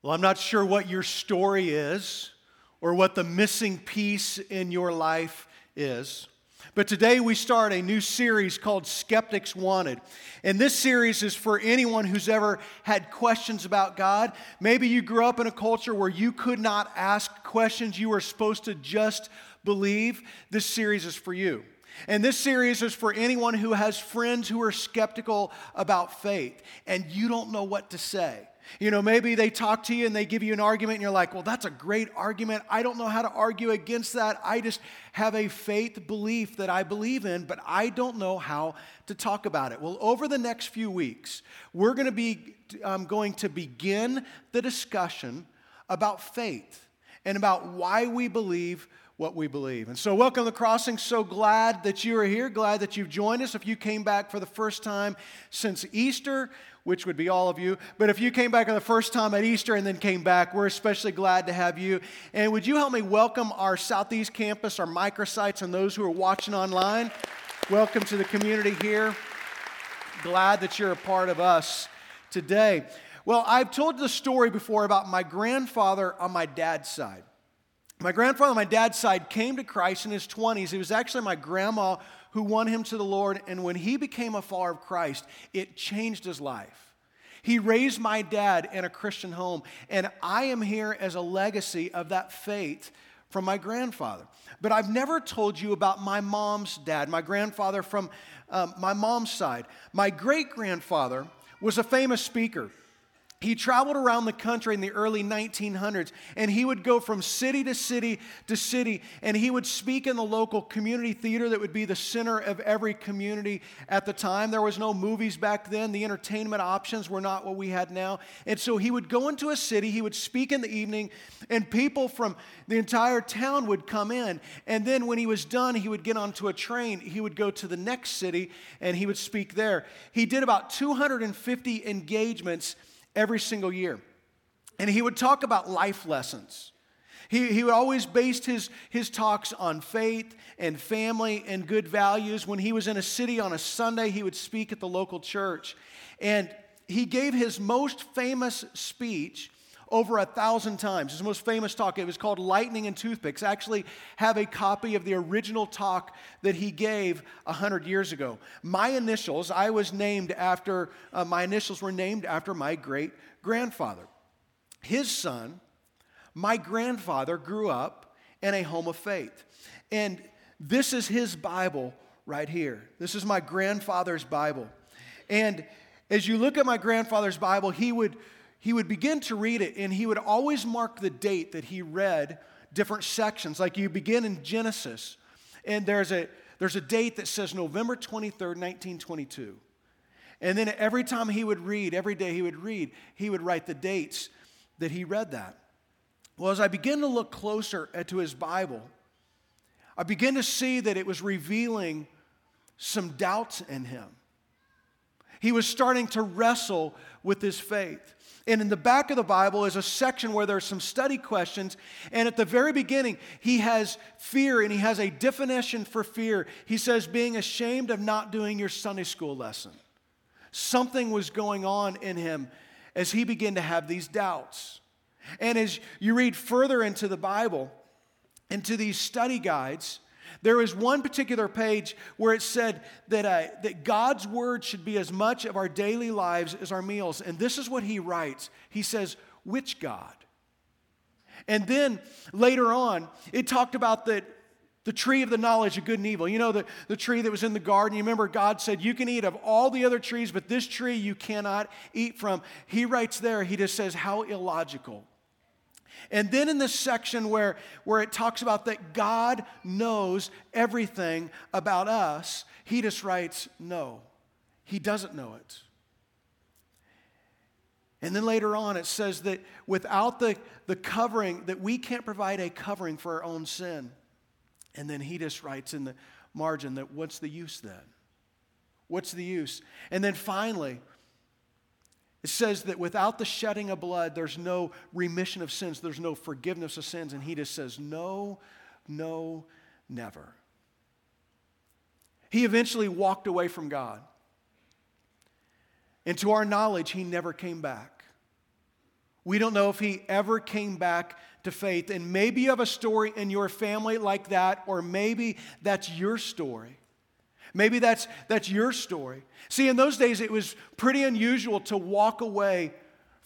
Well, I'm not sure what your story is or what the missing piece in your life is. But today we start a new series called Skeptics Wanted. And this series is for anyone who's ever had questions about God. Maybe you grew up in a culture where you could not ask questions, you were supposed to just believe. This series is for you. And this series is for anyone who has friends who are skeptical about faith and you don't know what to say. You know, maybe they talk to you and they give you an argument and you're like, well, that's a great argument. I don't know how to argue against that. I just have a faith belief that I believe in, but I don't know how to talk about it. Well, over the next few weeks, we're going to be um, going to begin the discussion about faith and about why we believe what we believe. And so, welcome to the crossing. So glad that you are here. Glad that you've joined us. If you came back for the first time since Easter, which would be all of you. But if you came back for the first time at Easter and then came back, we're especially glad to have you. And would you help me welcome our Southeast campus, our microsites, and those who are watching online? Welcome to the community here. Glad that you're a part of us today. Well, I've told the story before about my grandfather on my dad's side. My grandfather my dad's side came to Christ in his 20s. It was actually my grandma who won him to the Lord, and when he became a follower of Christ, it changed his life. He raised my dad in a Christian home, and I am here as a legacy of that faith from my grandfather. But I've never told you about my mom's dad, my grandfather from um, my mom's side. My great grandfather was a famous speaker. He traveled around the country in the early 1900s and he would go from city to city to city and he would speak in the local community theater that would be the center of every community at the time. There was no movies back then, the entertainment options were not what we had now. And so he would go into a city, he would speak in the evening, and people from the entire town would come in. And then when he was done, he would get onto a train, he would go to the next city and he would speak there. He did about 250 engagements every single year. And he would talk about life lessons. He, he would always base his, his talks on faith and family and good values. When he was in a city on a Sunday, he would speak at the local church. And he gave his most famous speech over a thousand times. His most famous talk, it was called Lightning and Toothpicks. I actually have a copy of the original talk that he gave a hundred years ago. My initials, I was named after, uh, my initials were named after my great grandfather. His son, my grandfather, grew up in a home of faith. And this is his Bible right here. This is my grandfather's Bible. And as you look at my grandfather's Bible, he would he would begin to read it and he would always mark the date that he read different sections. Like you begin in Genesis, and there's a, there's a date that says November 23rd, 1922. And then every time he would read, every day he would read, he would write the dates that he read that. Well, as I begin to look closer to his Bible, I begin to see that it was revealing some doubts in him. He was starting to wrestle with his faith. And in the back of the Bible is a section where there's some study questions. And at the very beginning, he has fear and he has a definition for fear. He says, being ashamed of not doing your Sunday school lesson. Something was going on in him as he began to have these doubts. And as you read further into the Bible, into these study guides, there was one particular page where it said that, uh, that God's word should be as much of our daily lives as our meals. And this is what he writes He says, Which God? And then later on, it talked about that the tree of the knowledge of good and evil. You know, the, the tree that was in the garden. You remember God said, You can eat of all the other trees, but this tree you cannot eat from. He writes there, he just says, How illogical. And then in this section where, where it talks about that God knows everything about us, he just writes, no, he doesn't know it. And then later on, it says that without the, the covering, that we can't provide a covering for our own sin. And then he just writes in the margin that what's the use then? What's the use? And then finally, it says that without the shedding of blood, there's no remission of sins, there's no forgiveness of sins. And he just says, no, no, never. He eventually walked away from God. And to our knowledge, he never came back. We don't know if he ever came back to faith. And maybe you have a story in your family like that, or maybe that's your story. Maybe that's, that's your story. See, in those days, it was pretty unusual to walk away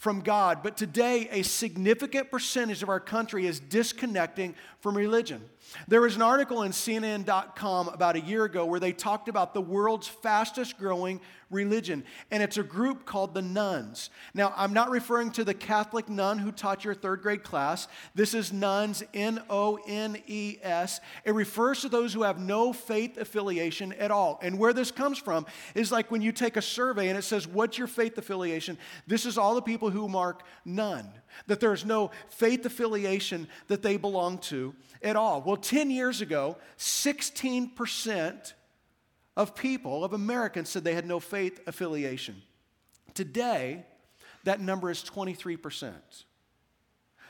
from God. But today, a significant percentage of our country is disconnecting from religion. There was an article in CNN.com about a year ago where they talked about the world's fastest growing religion, and it's a group called the nuns. Now, I'm not referring to the Catholic nun who taught your third grade class. This is Nones, N O N E S. It refers to those who have no faith affiliation at all. And where this comes from is like when you take a survey and it says, What's your faith affiliation? This is all the people who mark none, that there's no faith affiliation that they belong to at all. Well, 10 years ago, 16% of people, of Americans, said they had no faith affiliation. Today, that number is 23%.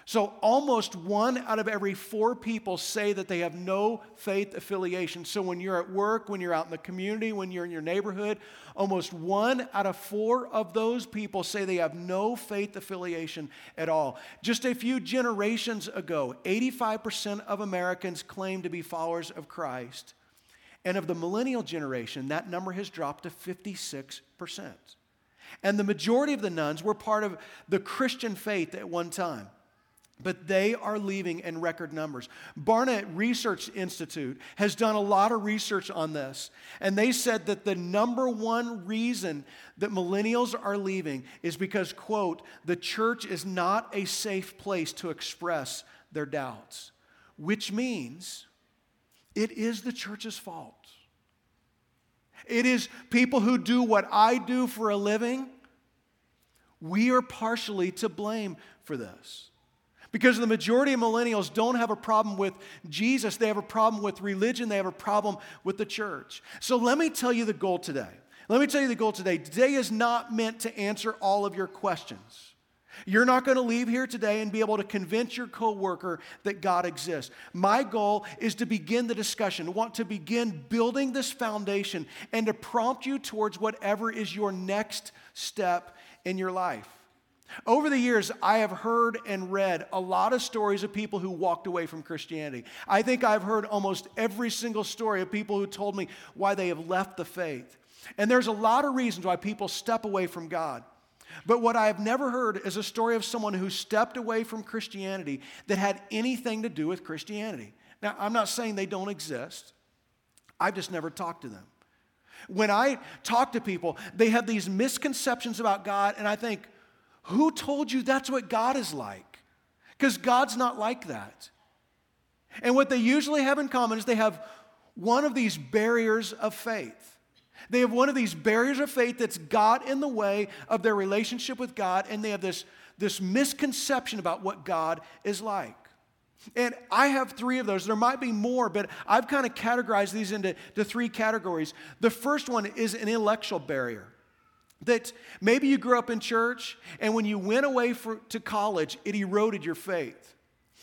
So almost one out of every four people say that they have no faith affiliation. So when you're at work, when you're out in the community, when you're in your neighborhood, almost one out of four of those people say they have no faith affiliation at all. Just a few generations ago, 85% of Americans claimed to be followers of Christ. And of the millennial generation, that number has dropped to 56%. And the majority of the Nones were part of the Christian faith at one time but they are leaving in record numbers. Barna Research Institute has done a lot of research on this, and they said that the number one reason that millennials are leaving is because, quote, the church is not a safe place to express their doubts, which means it is the church's fault. It is people who do what I do for a living. We are partially to blame for this. Because the majority of millennials don't have a problem with Jesus, they have a problem with religion, they have a problem with the church. So let me tell you the goal today. Let me tell you the goal today. Today is not meant to answer all of your questions. You're not going to leave here today and be able to convince your coworker that God exists. My goal is to begin the discussion, want to begin building this foundation and to prompt you towards whatever is your next step in your life. Over the years, I have heard and read a lot of stories of people who walked away from Christianity. I think I've heard almost every single story of people who told me why they have left the faith. And there's a lot of reasons why people step away from God. But what I have never heard is a story of someone who stepped away from Christianity that had anything to do with Christianity. Now, I'm not saying they don't exist, I've just never talked to them. When I talk to people, they have these misconceptions about God, and I think, who told you that's what God is like? Because God's not like that. And what they usually have in common is they have one of these barriers of faith. They have one of these barriers of faith that's got in the way of their relationship with God, and they have this, this misconception about what God is like. And I have three of those. There might be more, but I've kind of categorized these into to three categories. The first one is an intellectual barrier. That maybe you grew up in church, and when you went away for, to college, it eroded your faith.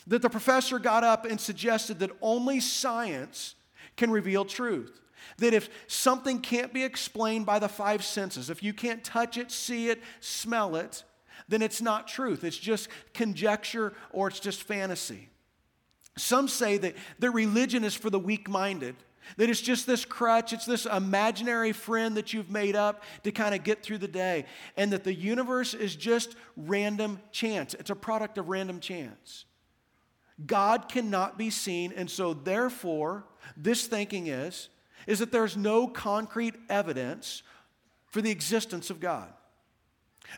That the professor got up and suggested that only science can reveal truth. That if something can't be explained by the five senses, if you can't touch it, see it, smell it, then it's not truth. It's just conjecture or it's just fantasy. Some say that, that religion is for the weak minded, that it's just this crutch, it's this imaginary friend that you've made up to kind of get through the day, and that the universe is just random chance. It's a product of random chance. God cannot be seen, and so therefore, this thinking is is that there's no concrete evidence for the existence of God.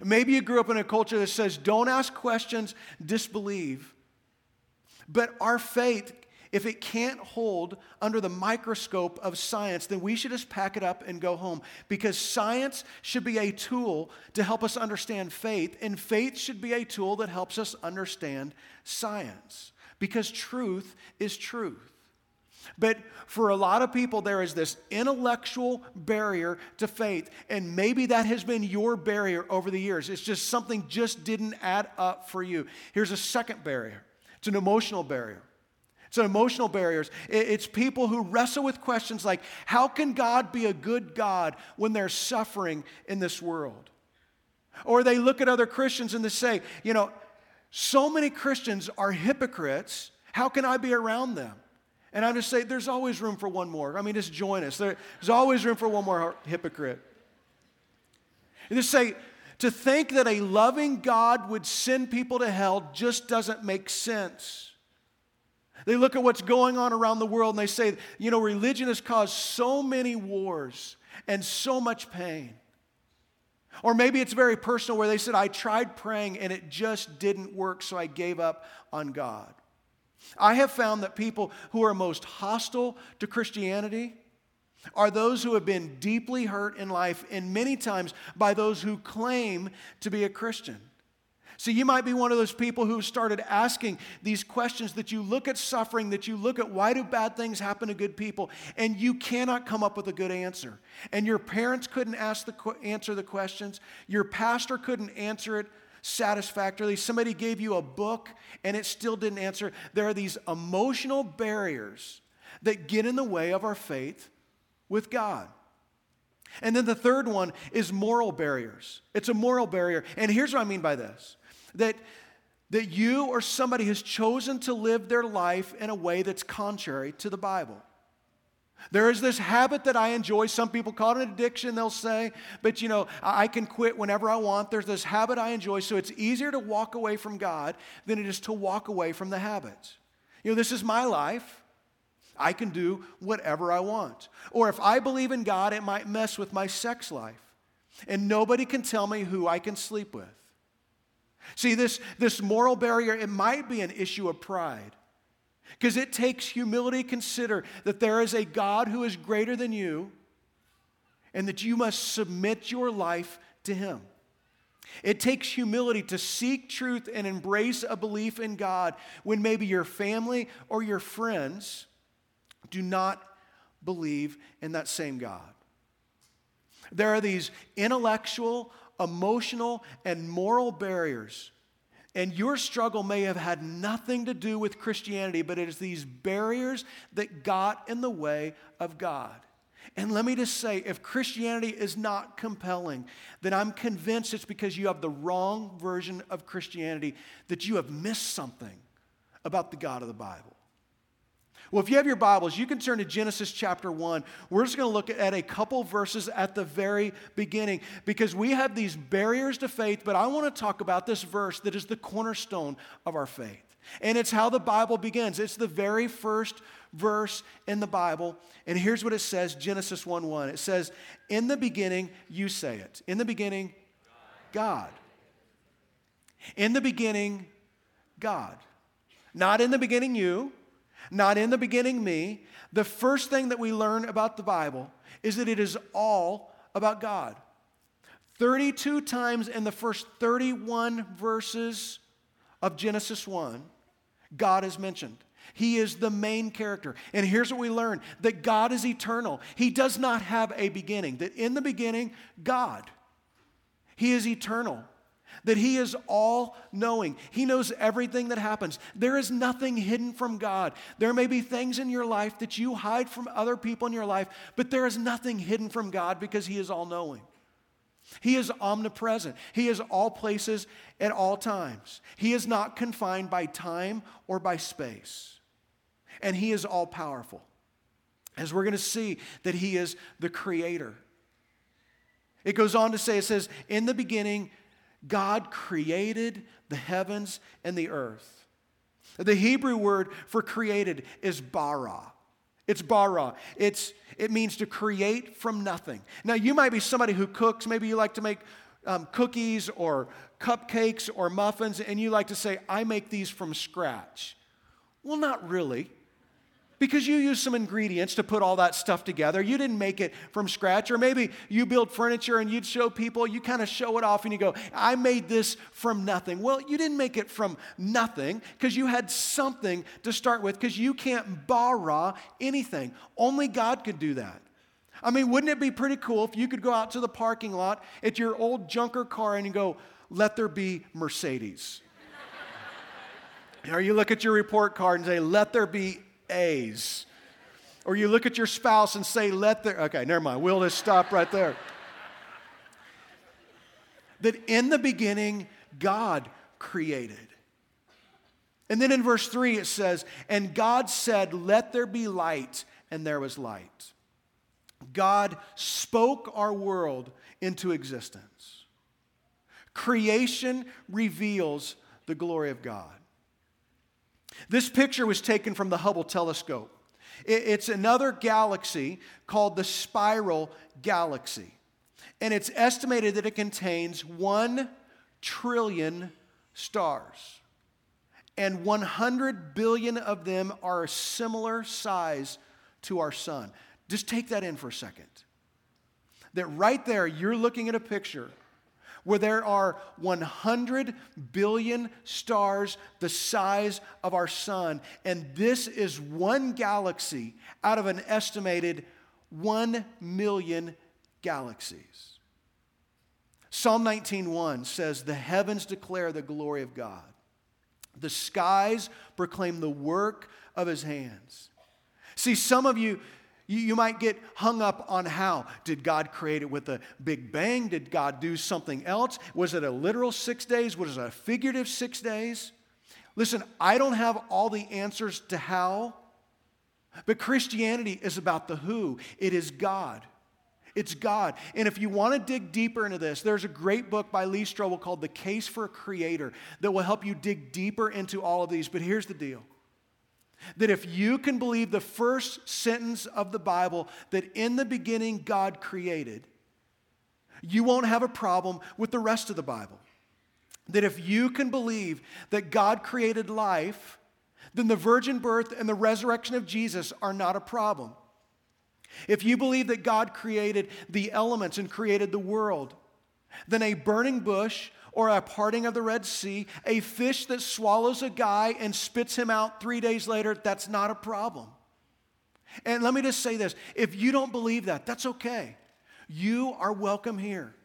Maybe you grew up in a culture that says, don't ask questions, disbelieve. But our faith, if it can't hold under the microscope of science, then we should just pack it up and go home. Because science should be a tool to help us understand faith, and faith should be a tool that helps us understand science. Because truth is truth. But for a lot of people, there is this intellectual barrier to faith. And maybe that has been your barrier over the years. It's just something just didn't add up for you. Here's a second barrier it's an emotional barrier. It's an emotional barriers. It's people who wrestle with questions like, how can God be a good God when there's suffering in this world? Or they look at other Christians and they say, you know, so many Christians are hypocrites. How can I be around them? And I'm just say, there's always room for one more. I mean, just join us. There's always room for one more hypocrite. And just say, to think that a loving God would send people to hell just doesn't make sense. They look at what's going on around the world and they say, you know, religion has caused so many wars and so much pain. Or maybe it's very personal where they said, I tried praying and it just didn't work, so I gave up on God. I have found that people who are most hostile to Christianity are those who have been deeply hurt in life, and many times by those who claim to be a Christian. So you might be one of those people who started asking these questions that you look at suffering, that you look at why do bad things happen to good people, and you cannot come up with a good answer. And your parents couldn't ask the, answer the questions, your pastor couldn't answer it satisfactorily. Somebody gave you a book and it still didn't answer. There are these emotional barriers that get in the way of our faith with God. And then the third one is moral barriers. It's a moral barrier. And here's what I mean by this that, that you or somebody has chosen to live their life in a way that's contrary to the Bible. There is this habit that I enjoy. Some people call it an addiction, they'll say, but you know, I can quit whenever I want. There's this habit I enjoy, so it's easier to walk away from God than it is to walk away from the habit. You know, this is my life. I can do whatever I want. Or if I believe in God, it might mess with my sex life. And nobody can tell me who I can sleep with. See, this, this moral barrier, it might be an issue of pride. Because it takes humility to consider that there is a God who is greater than you and that you must submit your life to Him. It takes humility to seek truth and embrace a belief in God when maybe your family or your friends do not believe in that same God. There are these intellectual, emotional, and moral barriers and your struggle may have had nothing to do with Christianity, but it is these barriers that got in the way of God. And let me just say if Christianity is not compelling, then I'm convinced it's because you have the wrong version of Christianity, that you have missed something about the God of the Bible. Well, if you have your Bibles, you can turn to Genesis chapter 1. We're just going to look at a couple verses at the very beginning because we have these barriers to faith, but I want to talk about this verse that is the cornerstone of our faith. And it's how the Bible begins. It's the very first verse in the Bible. And here's what it says Genesis 1 1. It says, In the beginning, you say it. In the beginning, God. In the beginning, God. Not in the beginning, you not in the beginning me. The first thing that we learn about the Bible is that it is all about God. 32 times in the first 31 verses of Genesis 1, God is mentioned. He is the main character. And here's what we learn that God is eternal. He does not have a beginning, that in the beginning, God. He is eternal that He is all knowing. He knows everything that happens. There is nothing hidden from God. There may be things in your life that you hide from other people in your life, but there is nothing hidden from God because He is all knowing. He is omnipresent. He is all places at all times. He is not confined by time or by space. And He is all powerful. As we're going to see that He is the creator. It goes on to say, it says, In the beginning, God created the heavens and the earth. The Hebrew word for created is bara. It's bara. It's, it means to create from nothing. Now, you might be somebody who cooks. Maybe you like to make um, cookies or cupcakes or muffins, and you like to say, I make these from scratch. Well, not really because you used some ingredients to put all that stuff together. You didn't make it from scratch. Or maybe you build furniture and you'd show people, you kind of show it off and you go, I made this from nothing. Well, you didn't make it from nothing because you had something to start with because you can't bara anything. Only God could do that. I mean, wouldn't it be pretty cool if you could go out to the parking lot at your old junker car and you go, let there be Mercedes? or you look at your report card and say, let there be A's. Or you look at your spouse and say, let there, okay, never mind. We'll just stop right there. that in the beginning, God created. And then in verse 3 it says, And God said, Let there be light, and there was light. God spoke our world into existence. Creation reveals the glory of God. This picture was taken from the Hubble telescope. It's another galaxy called the Spiral Galaxy. And it's estimated that it contains 1 trillion stars. And 100 billion of them are a similar size to our sun. Just take that in for a second. That right there, you're looking at a picture where there are 100 billion stars the size of our sun. And this is one galaxy out of an estimated 1 million galaxies. Psalm 19:1 says, "The heavens declare the glory of God. The skies proclaim the work of his hands." See, some of you you, you might get hung up on how. Did God create it with a big bang? Did God do something else? Was it a literal six days? Was it a figurative six days? Listen, I don't have all the answers to how, but Christianity is about the who. It is God. It's God. And if you want to dig deeper into this, there's a great book by Lee Strobel called The Case for a Creator that will help you dig deeper into all of these. But here's the deal that if you can believe the first sentence of the Bible, that in the beginning God created, you won't have a problem with the rest of the Bible. That if you can believe that God created life, then the virgin birth and the resurrection of Jesus are not a problem. If you believe that God created the elements and created the world, then a burning bush or a parting of the Red Sea, a fish that swallows a guy and spits him out three days later, that's not a problem. And let me just say this if you don't believe that, that's okay. You are welcome here.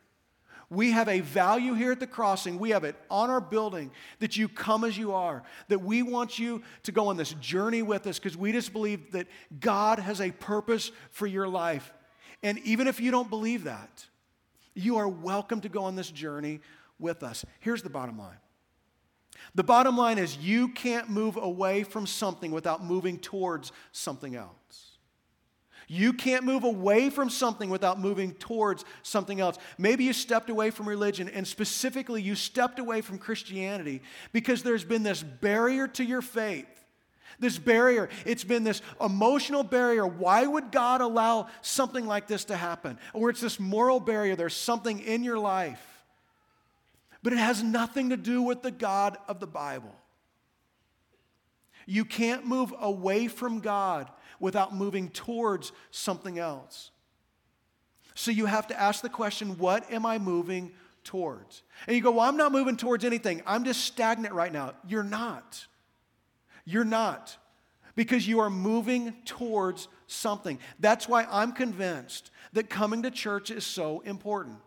We have a value here at the crossing. We have it on our building that you come as you are, that we want you to go on this journey with us because we just believe that God has a purpose for your life. And even if you don't believe that, you are welcome to go on this journey with us. Here's the bottom line the bottom line is you can't move away from something without moving towards something else. You can't move away from something without moving towards something else. Maybe you stepped away from religion, and specifically, you stepped away from Christianity because there's been this barrier to your faith. This barrier, it's been this emotional barrier. Why would God allow something like this to happen? Or it's this moral barrier. There's something in your life but it has nothing to do with the God of the Bible. You can't move away from God without moving towards something else. So you have to ask the question what am I moving towards? And you go, well, I'm not moving towards anything. I'm just stagnant right now. You're not. You're not. Because you are moving towards something. That's why I'm convinced that coming to church is so important.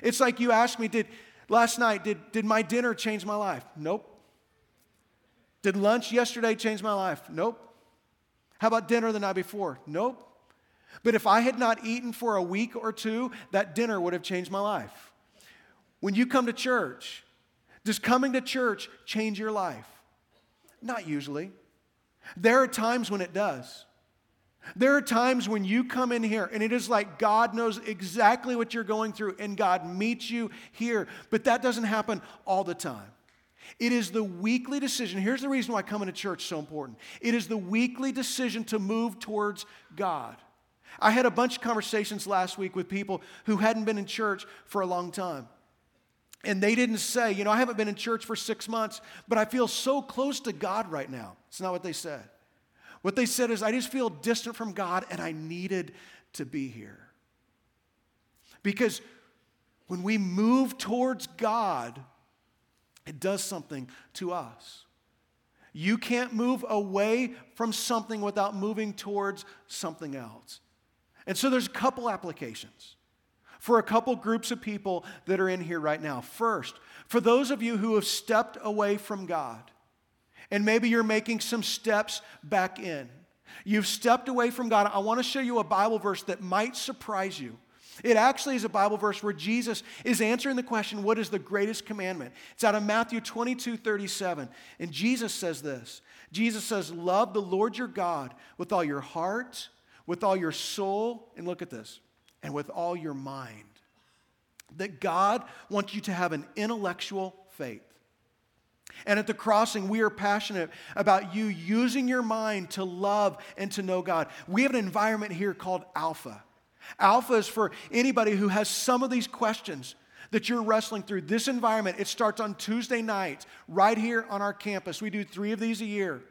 It's like you asked me, did, Last night, did, did my dinner change my life? Nope. Did lunch yesterday change my life? Nope. How about dinner the night before? Nope. But if I had not eaten for a week or two, that dinner would have changed my life. When you come to church, does coming to church change your life? Not usually. There are times when it does. There are times when you come in here and it is like God knows exactly what you're going through and God meets you here, but that doesn't happen all the time. It is the weekly decision. Here's the reason why coming to church is so important. It is the weekly decision to move towards God. I had a bunch of conversations last week with people who hadn't been in church for a long time. And they didn't say, you know, I haven't been in church for six months, but I feel so close to God right now. It's not what they said. What they said is, I just feel distant from God and I needed to be here. Because when we move towards God, it does something to us. You can't move away from something without moving towards something else. And so there's a couple applications for a couple groups of people that are in here right now. First, for those of you who have stepped away from God, and maybe you're making some steps back in. You've stepped away from God. I want to show you a Bible verse that might surprise you. It actually is a Bible verse where Jesus is answering the question, What is the greatest commandment? It's out of Matthew 22 37. And Jesus says this Jesus says, Love the Lord your God with all your heart, with all your soul, and look at this, and with all your mind. That God wants you to have an intellectual faith. And at the crossing, we are passionate about you using your mind to love and to know God. We have an environment here called Alpha. Alpha is for anybody who has some of these questions that you're wrestling through. This environment, it starts on Tuesday nights right here on our campus. We do three of these a year.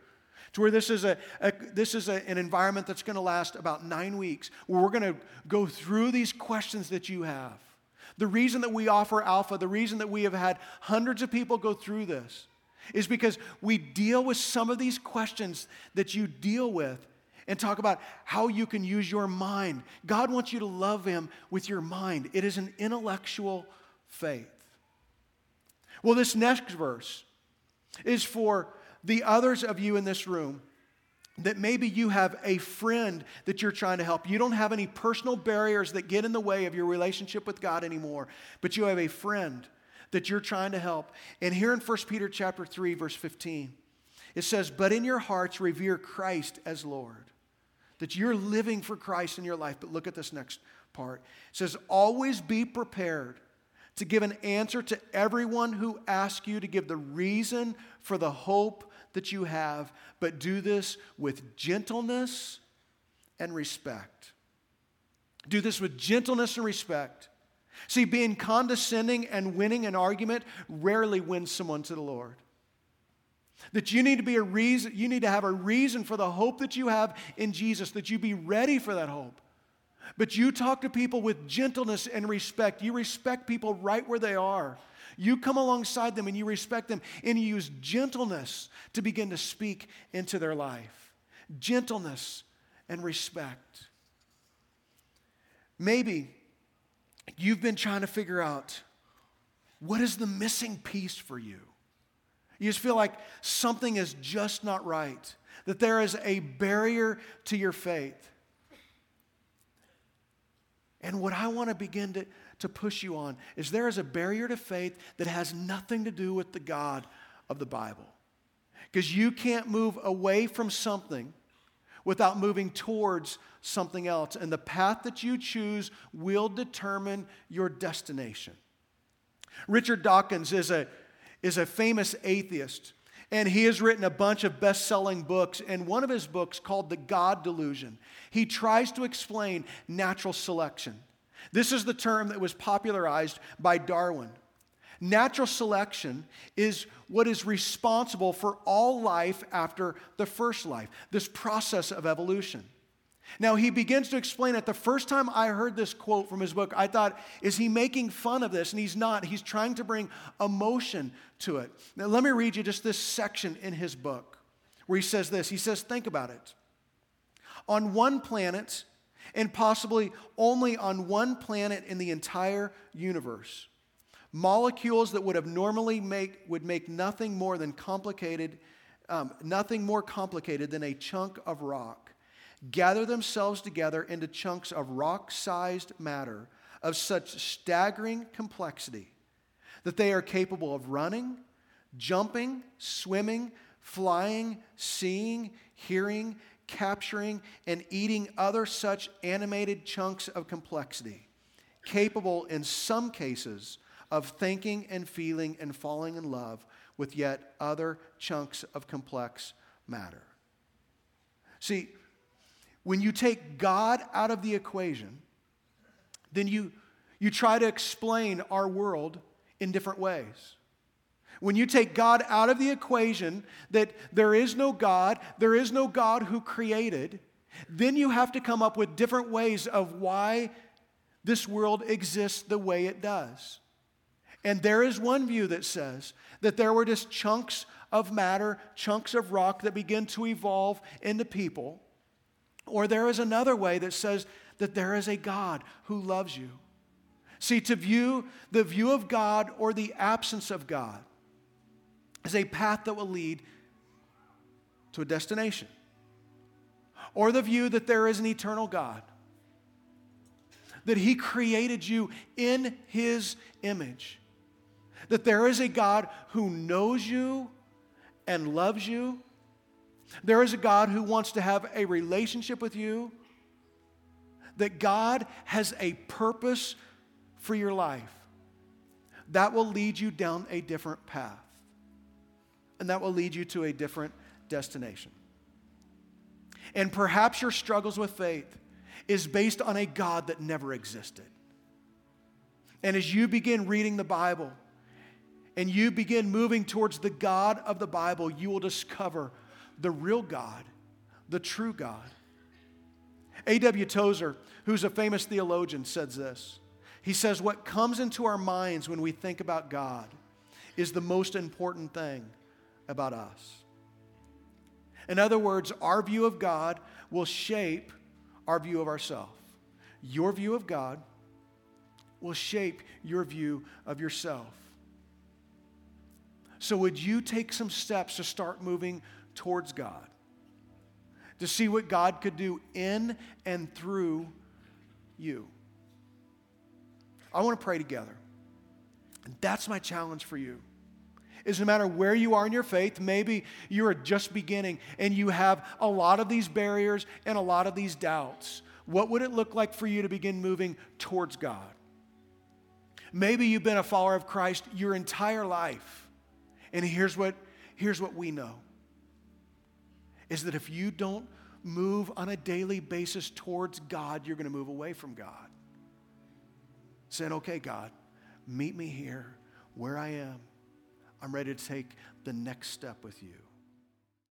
To where this is, a, a this is a, an environment that's going to last about nine weeks, where we're going to go through these questions that you have. The reason that we offer Alpha, the reason that we have had hundreds of people go through this, is because we deal with some of these questions that you deal with and talk about how you can use your mind. God wants you to love Him with your mind, it is an intellectual faith. Well, this next verse is for the others of you in this room that maybe you have a friend that you're trying to help. You don't have any personal barriers that get in the way of your relationship with God anymore, but you have a friend that you're trying to help. And here in 1 Peter chapter 3 verse 15, it says, "But in your hearts revere Christ as Lord." That you're living for Christ in your life. But look at this next part. It says, "Always be prepared to give an answer to everyone who asks you to give the reason for the hope that you have, but do this with gentleness and respect." Do this with gentleness and respect See, being condescending and winning an argument rarely wins someone to the Lord. That you need to be a reason, you need to have a reason for the hope that you have in Jesus, that you be ready for that hope. But you talk to people with gentleness and respect. You respect people right where they are. You come alongside them and you respect them and you use gentleness to begin to speak into their life. Gentleness and respect. Maybe You've been trying to figure out what is the missing piece for you. You just feel like something is just not right, that there is a barrier to your faith. And what I want to begin to, to push you on is there is a barrier to faith that has nothing to do with the God of the Bible. Because you can't move away from something without moving towards something else. And the path that you choose will determine your destination. Richard Dawkins is a, is a famous atheist, and he has written a bunch of best selling books. And one of his books, called The God Delusion, he tries to explain natural selection. This is the term that was popularized by Darwin. Natural selection is what is responsible for all life after the first life, this process of evolution. Now, he begins to explain it. The first time I heard this quote from his book, I thought, is he making fun of this? And he's not. He's trying to bring emotion to it. Now, let me read you just this section in his book where he says this. He says, Think about it. On one planet, and possibly only on one planet in the entire universe, molecules that would have normally make would make nothing more than complicated um, nothing more complicated than a chunk of rock gather themselves together into chunks of rock-sized matter of such staggering complexity that they are capable of running jumping swimming flying seeing hearing capturing and eating other such animated chunks of complexity capable in some cases of thinking and feeling and falling in love with yet other chunks of complex matter. See, when you take God out of the equation, then you, you try to explain our world in different ways. When you take God out of the equation, that there is no God, there is no God who created, then you have to come up with different ways of why this world exists the way it does. And there is one view that says that there were just chunks of matter, chunks of rock that begin to evolve into people. Or there is another way that says that there is a God who loves you. See, to view the view of God or the absence of God is a path that will lead to a destination. Or the view that there is an eternal God that He created you in His image. That there is a God who knows you and loves you. There is a God who wants to have a relationship with you. That God has a purpose for your life. That will lead you down a different path. And that will lead you to a different destination. And perhaps your struggles with faith is based on a God that never existed. And as you begin reading the Bible and you begin moving towards the God of the Bible, you will discover the real God, the true God. A.W. Tozer, who's a famous theologian, says this. He says, What comes into our minds when we think about God is the most important thing about us. In other words, our view of God will shape our view of ourselves. Your view of God will shape your view of yourself. So, would you take some steps to start moving towards God? To see what God could do in and through you? I want to pray together. And that's my challenge for you is no matter where you are in your faith, maybe you are just beginning and you have a lot of these barriers and a lot of these doubts. What would it look like for you to begin moving towards God? Maybe you've been a follower of Christ your entire life. And here's what, here's what we know is that if you don't move on a daily basis towards God, you're going to move away from God. Saying, okay, God, meet me here where I am. I'm ready to take the next step with you.